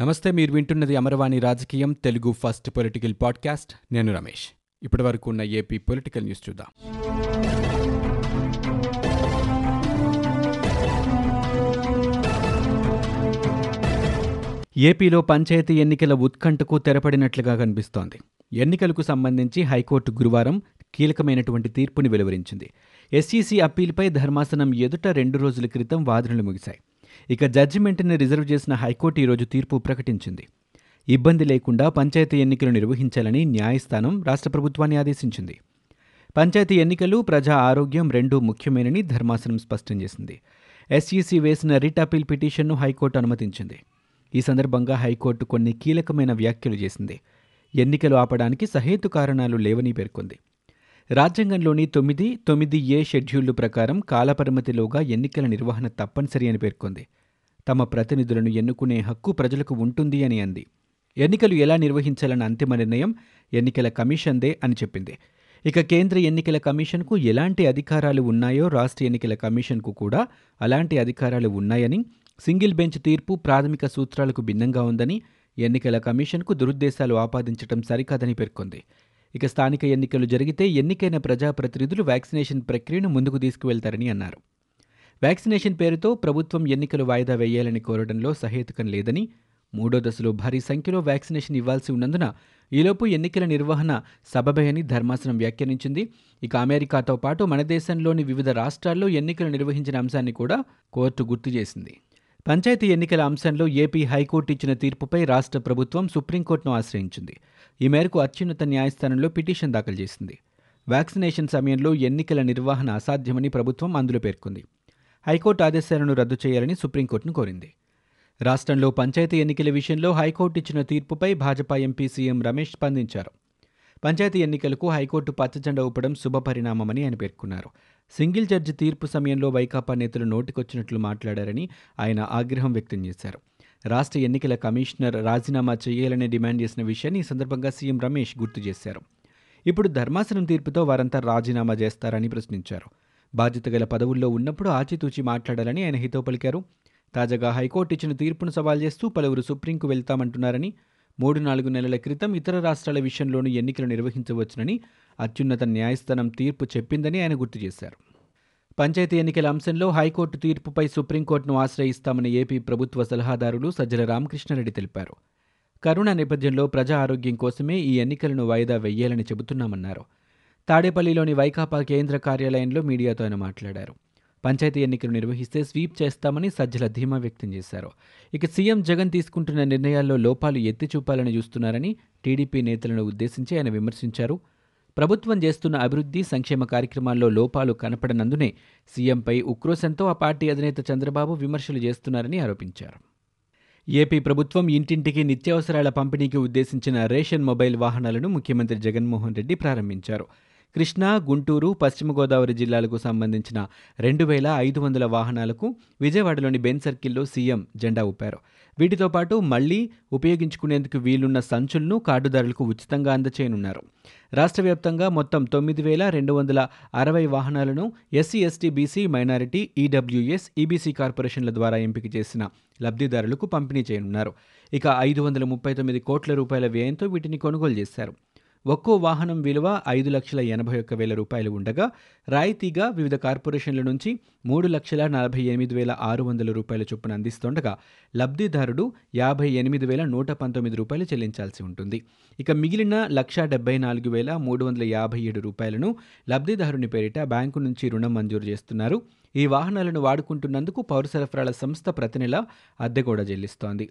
నమస్తే మీరు వింటున్నది అమరవాణి రాజకీయం తెలుగు ఫస్ట్ పొలిటికల్ పాడ్కాస్ట్. నేను రమేష్. ఇప్పటి వరకు ఉన్న ఏపీ పొలిటికల్ న్యూస్ చూద్దాం. ఏపీలో పంచాయతీ ఎన్నికల ఉత్కంఠకు తెరపడినట్లుగా కనిపిస్తోంది. ఎన్నికలకు సంబంధించి హైకోర్టు గురువారం కీలకమైనటువంటి తీర్పుని వెలువరించింది. ఎస్ఈసీ అప్పీల్పై ధర్మాసనం ఎదుట రెండు రోజుల క్రితం వాదనలు ముగిశాయి. ఇక జడ్జిమెంట్ని రిజర్వ్ చేసిన హైకోర్టు ఈరోజు తీర్పు ప్రకటించింది. ఇబ్బంది లేకుండా పంచాయతీ ఎన్నికలు నిర్వహించాలని న్యాయస్థానం రాష్ట్ర ప్రభుత్వాన్ని ఆదేశించింది. పంచాయతీ ఎన్నికలు ప్రజా ఆరోగ్యం రెండూ ముఖ్యమేనని ధర్మాసనం స్పష్టం చేసింది. ఎస్ఈసీ వేసిన రిట్ అపీల్ పిటిషన్ను హైకోర్టు అనుమతించింది. ఈ సందర్భంగా హైకోర్టు కొన్ని కీలకమైన వ్యాఖ్యలు చేసింది. ఎన్నికలు ఆపడానికి సహేతు కారణాలు లేవని పేర్కొంది. రాజ్యాంగంలోని తొమ్మిది తొమ్మిది ఏ షెడ్యూళ్ళు ప్రకారం కాలపరిమితిలోగా ఎన్నికల నిర్వహణ తప్పనిసరి అని పేర్కొంది. తమ ప్రతినిధులను ఎన్నుకునే హక్కు ప్రజలకు ఉంటుంది అని అంది. ఎన్నికలు ఎలా నిర్వహించాలన్న అంతిమ నిర్ణయం ఎన్నికల కమిషన్దే అని చెప్పింది. ఇక కేంద్ర ఎన్నికల కమిషన్కు ఎలాంటి అధికారాలు ఉన్నాయో రాష్ట్ర ఎన్నికల కమిషన్కు కూడా అలాంటి అధికారాలు ఉన్నాయని సింగిల్ బెంచ్ తీర్పు ప్రాథమిక సూత్రాలకు భిన్నంగా ఉందని ఎన్నికల కమిషన్కు దురుద్దేశాలు ఆపాదించడం సరికాదని పేర్కొంది. ఇక స్థానిక ఎన్నికలు జరిగితే ఎన్నికైన ప్రజాప్రతినిధులు వ్యాక్సినేషన్ ప్రక్రియను ముందుకు తీసుకువెళ్తారని అన్నారు. వ్యాక్సినేషన్ పేరుతో ప్రభుత్వం ఎన్నికలు వాయిదా వేయాలని కోరడంలో సహేతుకం లేదని మూడో దశలో భారీ సంఖ్యలో వ్యాక్సినేషన్ ఇవ్వాల్సి ఉన్నందున ఈలోపు ఎన్నికల నిర్వహణ సబబే ధర్మాసనం వ్యాఖ్యానించింది. ఇక అమెరికాతో పాటు మన దేశంలోని వివిధ రాష్ట్రాల్లో ఎన్నికలు నిర్వహించిన అంశాన్ని కూడా కోర్టు గుర్తు చేసింది. పంచాయతీ ఎన్నికల అంశంలో ఏపీ హైకోర్టు ఇచ్చిన తీర్పుపై రాష్ట్ర ప్రభుత్వం సుప్రీంకోర్టును ఆశ్రయించింది. ఈ మేరకు అత్యున్నత న్యాయస్థానంలో పిటిషన్ దాఖలు చేసింది. వ్యాక్సినేషన్ సమయంలో ఎన్నికల నిర్వహణ అసాధ్యమని ప్రభుత్వం అందులో పేర్కొంది. హైకోర్టు ఆదేశాలను రద్దు చేయాలని సుప్రీంకోర్టును కోరింది. రాష్ట్రంలో పంచాయతీ ఎన్నికల విషయంలో హైకోర్టు ఇచ్చిన తీర్పుపై భాజపా ఎంపీ సీఎం రమేష్ స్పందించారు. పంచాయతీ ఎన్నికలకు హైకోర్టు పచ్చజెండా ఊపడం శుభపరిణామమని ఆయన పేర్కొన్నారు. సింగిల్ జడ్జి తీర్పు సమయంలో వైకాపా నేతలు నోటికొచ్చినట్లు మాట్లాడారని ఆయన ఆగ్రహం వ్యక్తం చేశారు. రాష్ట్ర ఎన్నికల కమిషనర్ రాజీనామా చేయాలని డిమాండ్ చేసిన విషయాన్ని ఈ సందర్భంగా సీఎం రమేష్ గుర్తు చేశారు. ఇప్పుడు ధర్మాసనం తీర్పుతో వారంతా రాజీనామా చేస్తారని ప్రశ్నించారు. బాధ్యత గల పదవుల్లో ఉన్నప్పుడు ఆచితూచి మాట్లాడాలని ఆయన హితో పలికారు. తాజాగా హైకోర్టు ఇచ్చిన తీర్పును సవాల్ చేస్తూ పలువురు సుప్రీంకు వెళ్తామంటున్నారని మూడు నాలుగు నెలల క్రితం ఇతర రాష్ట్రాల విషయంలోనూ ఎన్నికలు నిర్వహించవచ్చునని అత్యున్నత న్యాయస్థానం తీర్పు చెప్పిందని ఆయన గుర్తు చేశారు. పంచాయతీ ఎన్నికల అంశంలో హైకోర్టు తీర్పుపై సుప్రీంకోర్టును ఆశ్రయిస్తామని ఏపీ ప్రభుత్వ సలహాదారులు సజ్జల రామకృష్ణారెడ్డి తెలిపారు. కరోనా నేపథ్యంలో ప్రజా ఆరోగ్యం కోసమే ఈ ఎన్నికలను వాయిదా వెయ్యాలని చెబుతున్నామన్నారు. తాడేపల్లిలోని వైకాపా కేంద్ర కార్యాలయంలో మీడియాతో ఆయన మాట్లాడారు. పంచాయతీ ఎన్నికలు నిర్వహిస్తే స్వీప్ చేస్తామని సజ్జల ధీమా వ్యక్తం చేశారు. ఇక సీఎం జగన్ తీసుకుంటున్న నిర్ణయాల్లో లోపాలు ఎత్తి చూపాలని చూస్తున్నారని టీడీపీ నేతలను ఉద్దేశించి ఆయన విమర్శించారు. ప్రభుత్వం చేస్తున్న అభివృద్ధి సంక్షేమ కార్యక్రమాల్లో లోపాలు కనపడనందునే సీఎంపై ఉక్రోశంతో ఆ పార్టీ అధినేత చంద్రబాబు విమర్శలు చేస్తున్నారని ఆరోపించారు. ఏపీ ప్రభుత్వం ఇంటింటికి నిత్యావసరాల పంపిణీకి ఉద్దేశించిన రేషన్ మొబైల్ వాహనాలను ముఖ్యమంత్రి జగన్మోహన్ రెడ్డి ప్రారంభించారు. కృష్ణా గుంటూరు పశ్చిమ గోదావరి జిల్లాలకు సంబంధించిన రెండు వేల ఐదు వందల వాహనాలకు విజయవాడలోని బెన్ సర్కిల్లో సీఎం జెండా ఊపారు. వీటితో పాటు మళ్ళీ ఉపయోగించుకునేందుకు వీలున్న సంచులను కార్డుదారులకు ఉచితంగా అందచేయనున్నారు. రాష్ట్ర వ్యాప్తంగా మొత్తం తొమ్మిది వేల రెండు వందల అరవై వాహనాలను SC ST BC minority EWS EBC కార్పొరేషన్ల ద్వారా ఎంపిక చేసిన లబ్ధిదారులకు పంపిణీ చేయనున్నారు. ఇక ఐదు వందల ముప్పై తొమ్మిది కోట్ల రూపాయల వ్యయంతో వీటిని కొనుగోలు చేశారు. ఒక్కో వాహనం విలువ ఐదు లక్షల ఎనభై ఒక్క వేల రూపాయలు ఉండగా రాయితీగా వివిధ కార్పొరేషన్ల నుంచి మూడు లక్షల నలభై ఎనిమిది వేల ఆరు వందల రూపాయల చొప్పున అందిస్తుండగా లబ్ధిదారుడు యాభై ఎనిమిది వేల నూట పంతొమ్మిది రూపాయలు చెల్లించాల్సి ఉంటుంది. ఇక మిగిలిన లక్ష డెబ్బై నాలుగు వేల మూడు వందల యాభై ఏడు రూపాయలను లబ్ధిదారుని పేరిట బ్యాంకు నుంచి రుణం మంజూరు చేస్తున్నారు. ఈ వాహనాలను వాడుకుంటున్నందుకు పౌర సరఫరాల సంస్థ ప్రతి నెల అద్దె కూడా చెల్లిస్తోంది.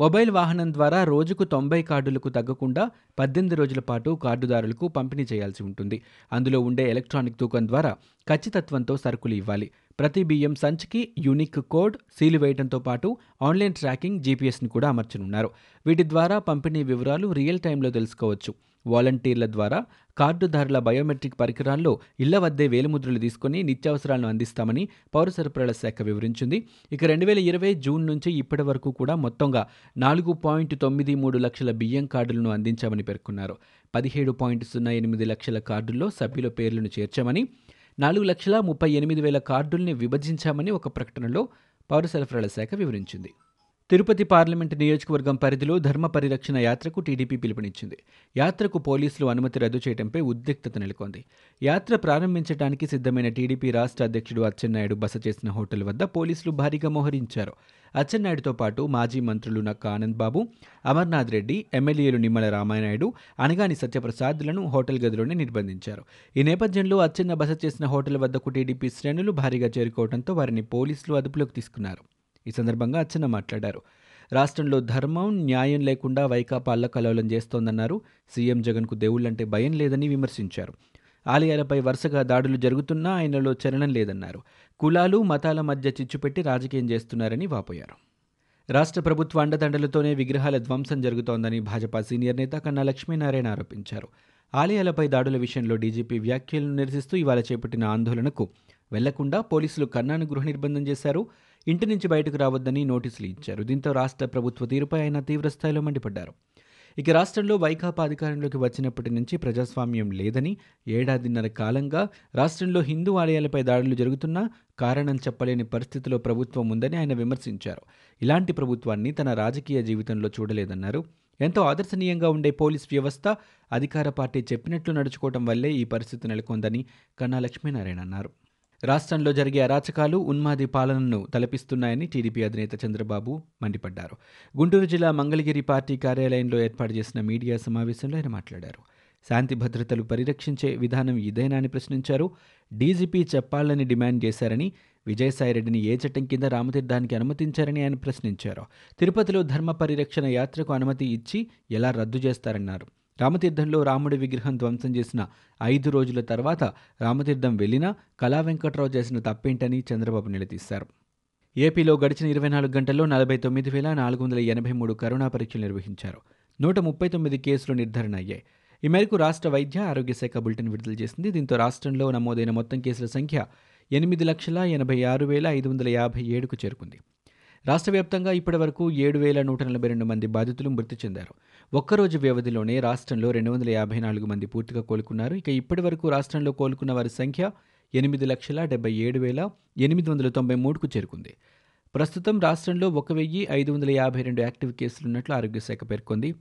మొబైల్ వాహనం ద్వారా రోజుకు తొంభై కార్డులకు తగ్గకుండా పద్దెనిమిది రోజుల పాటు కార్డుదారులకు పంపిణీ చేయాల్సి ఉంటుంది. అందులో ఉండే ఎలక్ట్రానిక్ తూకం ద్వారా ఖచ్చితత్వంతో సరుకులు ఇవ్వాలి. ప్రతి బియ్యం సంచికి యూనిక్ కోడ్ సీలు వేయడంతో పాటు ఆన్లైన్ ట్రాకింగ్ జీపీఎస్ని కూడా అమర్చనున్నారు. వీటి ద్వారా పంపిణీ వివరాలు రియల్ టైంలో తెలుసుకోవచ్చు. వాలంటీర్ల ద్వారా కార్డుదారుల బయోమెట్రిక్ పరికరాల్లో ఇళ్ళ వద్దే వేలిముద్రలు తీసుకుని నిత్యావసరాలను అందిస్తామని పౌర సరఫరాల శాఖ వివరించింది. ఇక రెండు వేల ఇరవై జూన్ నుంచి ఇప్పటి వరకు కూడా మొత్తంగా నాలుగు పాయింట్ తొమ్మిది మూడు లక్షల బియ్యం కార్డులను అందించామని పేర్కొన్నారు. పదిహేడు పాయింట్ సున్నా ఎనిమిది లక్షల కార్డుల్లో సభ్యుల పేర్లను చేర్చామని నాలుగు లక్షల ముప్పై ఎనిమిది వేల కార్డుల్ని విభజించామని ఒక ప్రకటనలో పౌర సరఫరాల శాఖ వివరించింది. తిరుపతి పార్లమెంటు నియోజకవర్గం పరిధిలో ధర్మ పరిరక్షణ యాత్రకు టీడీపీ పిలుపునిచ్చింది. యాత్రకు పోలీసులు అనుమతి రద్దు చేయడంపై ఉద్రిక్తత నెలకొంది. యాత్ర ప్రారంభించడానికి సిద్ధమైన టీడీపీ రాష్ట్ర అధ్యక్షుడు అచ్చెన్నాయుడు బస చేసిన హోటల్ వద్ద పోలీసులు భారీగా మోహరించారు. అచ్చెన్నాయుడుతో పాటు మాజీ మంత్రులు నక్క ఆనంద్ బాబు అమర్నాథ్ రెడ్డి ఎమ్మెల్యేలు నిమ్మల రామానాయుడు అనగాని సత్యప్రసాద్లను హోటల్ గదిలోనే నిర్బంధించారు. ఈ నేపథ్యంలో అచ్చెన్న బస చేసిన హోటల్ వద్దకు టీడీపీ శ్రేణులు భారీగా చేరుకోవడంతో వారిని పోలీసులు అదుపులోకి తీసుకున్నారు. ఈ సందర్భంగా అచ్చెన్న మాట్లాడారు. రాష్ట్రంలో ధర్మం న్యాయం లేకుండా వైకాపా అల్లకలోలం చేస్తోందన్నారు. సీఎం జగన్కు దేవుళ్ళంటే భయం లేదని విమర్శించారు. ఆలయాలపై వరుసగా దాడులు జరుగుతున్నా ఆయనలో చలనం లేదన్నారు. కులాలు మతాల మధ్య చిచ్చుపెట్టి రాజకీయం చేస్తున్నారని వాపోయారు. రాష్ట్ర ప్రభుత్వ అండదండలతోనే విగ్రహాల ధ్వంసం జరుగుతోందని భాజపా సీనియర్ నేత కన్నా లక్ష్మీనారాయణ ఆరోపించారు. ఆలయాలపై దాడుల విషయంలో డీజీపీ వ్యాఖ్యలను నిరసిస్తూ ఇవాళ చేపట్టిన ఆందోళనకు వెళ్ళకుండా పోలీసులు కన్నాను గృహ నిర్బంధం చేశారు. ఇంటి నుంచి బయటకు రావద్దని నోటీసులు ఇచ్చారు. దీంతో రాష్ట్ర ప్రభుత్వ తీరుపై ఆయన తీవ్రస్థాయిలో మండిపడ్డారు. ఇక రాష్ట్రంలో వైకాపా అధికారంలోకి వచ్చినప్పటి నుంచి ప్రజాస్వామ్యం లేదని ఏడాదిన్నర కాలంగా రాష్ట్రంలో హిందూ ఆలయాలపై దాడులు జరుగుతున్నా కారణం చెప్పలేని పరిస్థితిలో ప్రభుత్వం ఉందని ఆయన విమర్శించారు. ఇలాంటి ప్రభుత్వాన్ని తన రాజకీయ జీవితంలో చూడలేదన్నారు. ఎంతో ఆదర్శనీయంగా ఉండే పోలీస్ వ్యవస్థ అధికార పార్టీ చెప్పినట్లు నడుచుకోవడం వల్లే ఈ పరిస్థితి నెలకొందని కన్నా లక్ష్మీనారాయణ అన్నారు. రాష్ట్రంలో జరిగే అరాచకాలు ఉన్మాది పాలనను తలపిస్తున్నాయని టీడీపీ అధినేత చంద్రబాబు మండిపడ్డారు. గుంటూరు జిల్లా మంగళగిరి పార్టీ కార్యాలయంలో ఏర్పాటు చేసిన మీడియా సమావేశంలో ఆయన మాట్లాడారు. శాంతి భద్రతలు పరిరక్షించే విధానం ఇదేనా అని ప్రశ్నించారు. డీజీపీ చెప్పాలని డిమాండ్ చేశారని విజయసాయిరెడ్డిని ఏ చట్టం కింద రామతీర్థానికి అనుమతించారని ఆయన ప్రశ్నించారు. తిరుపతిలో ధర్మ పరిరక్షణ యాత్రకు అనుమతి ఇచ్చి ఎలా రద్దు చేస్తారన్నారు. రామతీర్థంలో రాముడి విగ్రహం ధ్వంసం చేసిన ఐదు రోజుల తర్వాత రామతీర్థం వెళ్ళినా కళా వెంకట్రావు చేసిన తప్పేంటని చంద్రబాబు నిలదీశారు. ఏపీలో గడిచిన ఇరవై నాలుగు గంటల్లో నలభై తొమ్మిది వేల నాలుగు వందల ఎనభై మూడు కరోనా పరీక్షలు నిర్వహించారు. నూట ముప్పై తొమ్మిది కేసులు నిర్ధారణ అయ్యాయి. ఈ మేరకు రాష్ట్ర వైద్య ఆరోగ్య శాఖ బులెటిన్ విడుదల చేసింది. దీంతో రాష్ట్రంలో నమోదైన మొత్తం కేసుల సంఖ్య ఎనిమిది లక్షల ఎనభై ఆరు వేల ఐదు వందల యాభై ఏడుకు చేరుకుంది. రాష్ట్ర వ్యాప్తంగా ఇప్పటి వరకు ఏడు వేల నూట నలభై రెండు మంది బాధితులు మృతి చెందారు. ఒక్కరోజు వ్యవధిలోనే రాష్ట్రంలో రెండు వందల యాభై నాలుగు మంది పూర్తిగా కోలుకున్నారు. ఇక ఇప్పటి వరకు రాష్ట్రంలో కోలుకున్న వారి సంఖ్య ఎనిమిది లక్షల డెబ్బై ఏడు వేల ఎనిమిది వందల తొంభై మూడుకు చేరుకుంది. ప్రస్తుతం రాష్ట్రంలో ఒక వెయ్యి ఐదు వందల యాభై రెండు యాక్టివ్ కేసులున్నట్లు ఆరోగ్యశాఖ పేర్కొంది.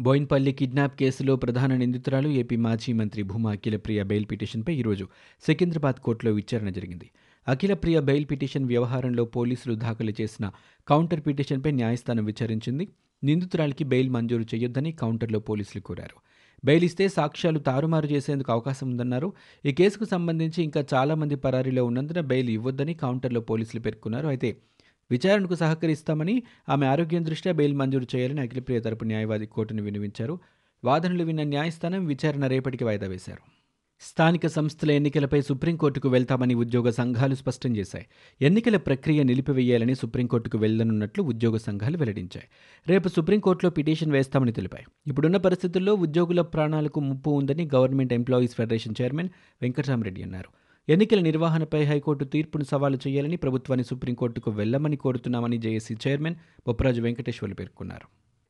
బోయిన్పల్లి కిడ్నాప్ కేసులో ప్రధాన నిందితురాలు ఏపీ మాజీ మంత్రి భూమా అఖిలప్రియ బెయిల్ పిటిషన్పై ఈరోజు సికింద్రాబాద్ కోర్టులో విచారణ జరిగింది. అఖిలప్రియ బెయిల్ పిటిషన్ వ్యవహారంలో పోలీసులు దాఖలు చేసిన కౌంటర్ పిటిషన్పై న్యాయస్థానం విచారించింది. నిందితురాలికి బెయిల్ మంజూరు చేయొద్దని కౌంటర్లో పోలీసులు కోరారు. బెయిల్ ఇస్తే సాక్ష్యాలు తారుమారు చేసేందుకు అవకాశం ఉందన్నారు. ఈ కేసుకు సంబంధించి ఇంకా చాలామంది పరారీలో ఉన్నందున బెయిల్ ఇవ్వొద్దని కౌంటర్లో పోలీసులు పేర్కొన్నారు. అయితే విచారణకు సహకరిస్తామని ఆమె ఆరోగ్యం దృష్ట్యా బెయిల్ మంజూరు చేయాలని అఖిలప్రియ తరపు న్యాయవాది కోర్టును వినిపించారు వాదనలు విన్న న్యాయస్థానం విచారణ రేపటికి వాయిదా వేశారు. స్థానిక సంస్థల ఎన్నికలపై సుప్రీంకోర్టుకు వెళ్తామని ఉద్యోగ సంఘాలు స్పష్టం చేశాయి. ఎన్నికల ప్రక్రియ నిలిపివేయాలని సుప్రీంకోర్టుకు వెళ్ళనున్నట్లు ఉద్యోగ సంఘాలు వెల్లడించాయి. రేపు సుప్రీంకోర్టులో పిటిషన్ వేస్తామని తెలిపాయి. ఇప్పుడున్న పరిస్థితుల్లో ఉద్యోగుల ప్రాణాలకు ముప్పు ఉందని government employees federation chairman Venkatarami Reddy అన్నారు. ఎన్నికల నిర్వహణపై హైకోర్టు తీర్పును సవాలు చేయాలని ప్రభుత్వాన్ని సుప్రీంకోర్టుకు వెళ్ళమని కోరుతున్నామని జేఏసీ చైర్మన్ బొప్పరాజు వెంకటేశ్వర్లు పేర్కొన్నారు.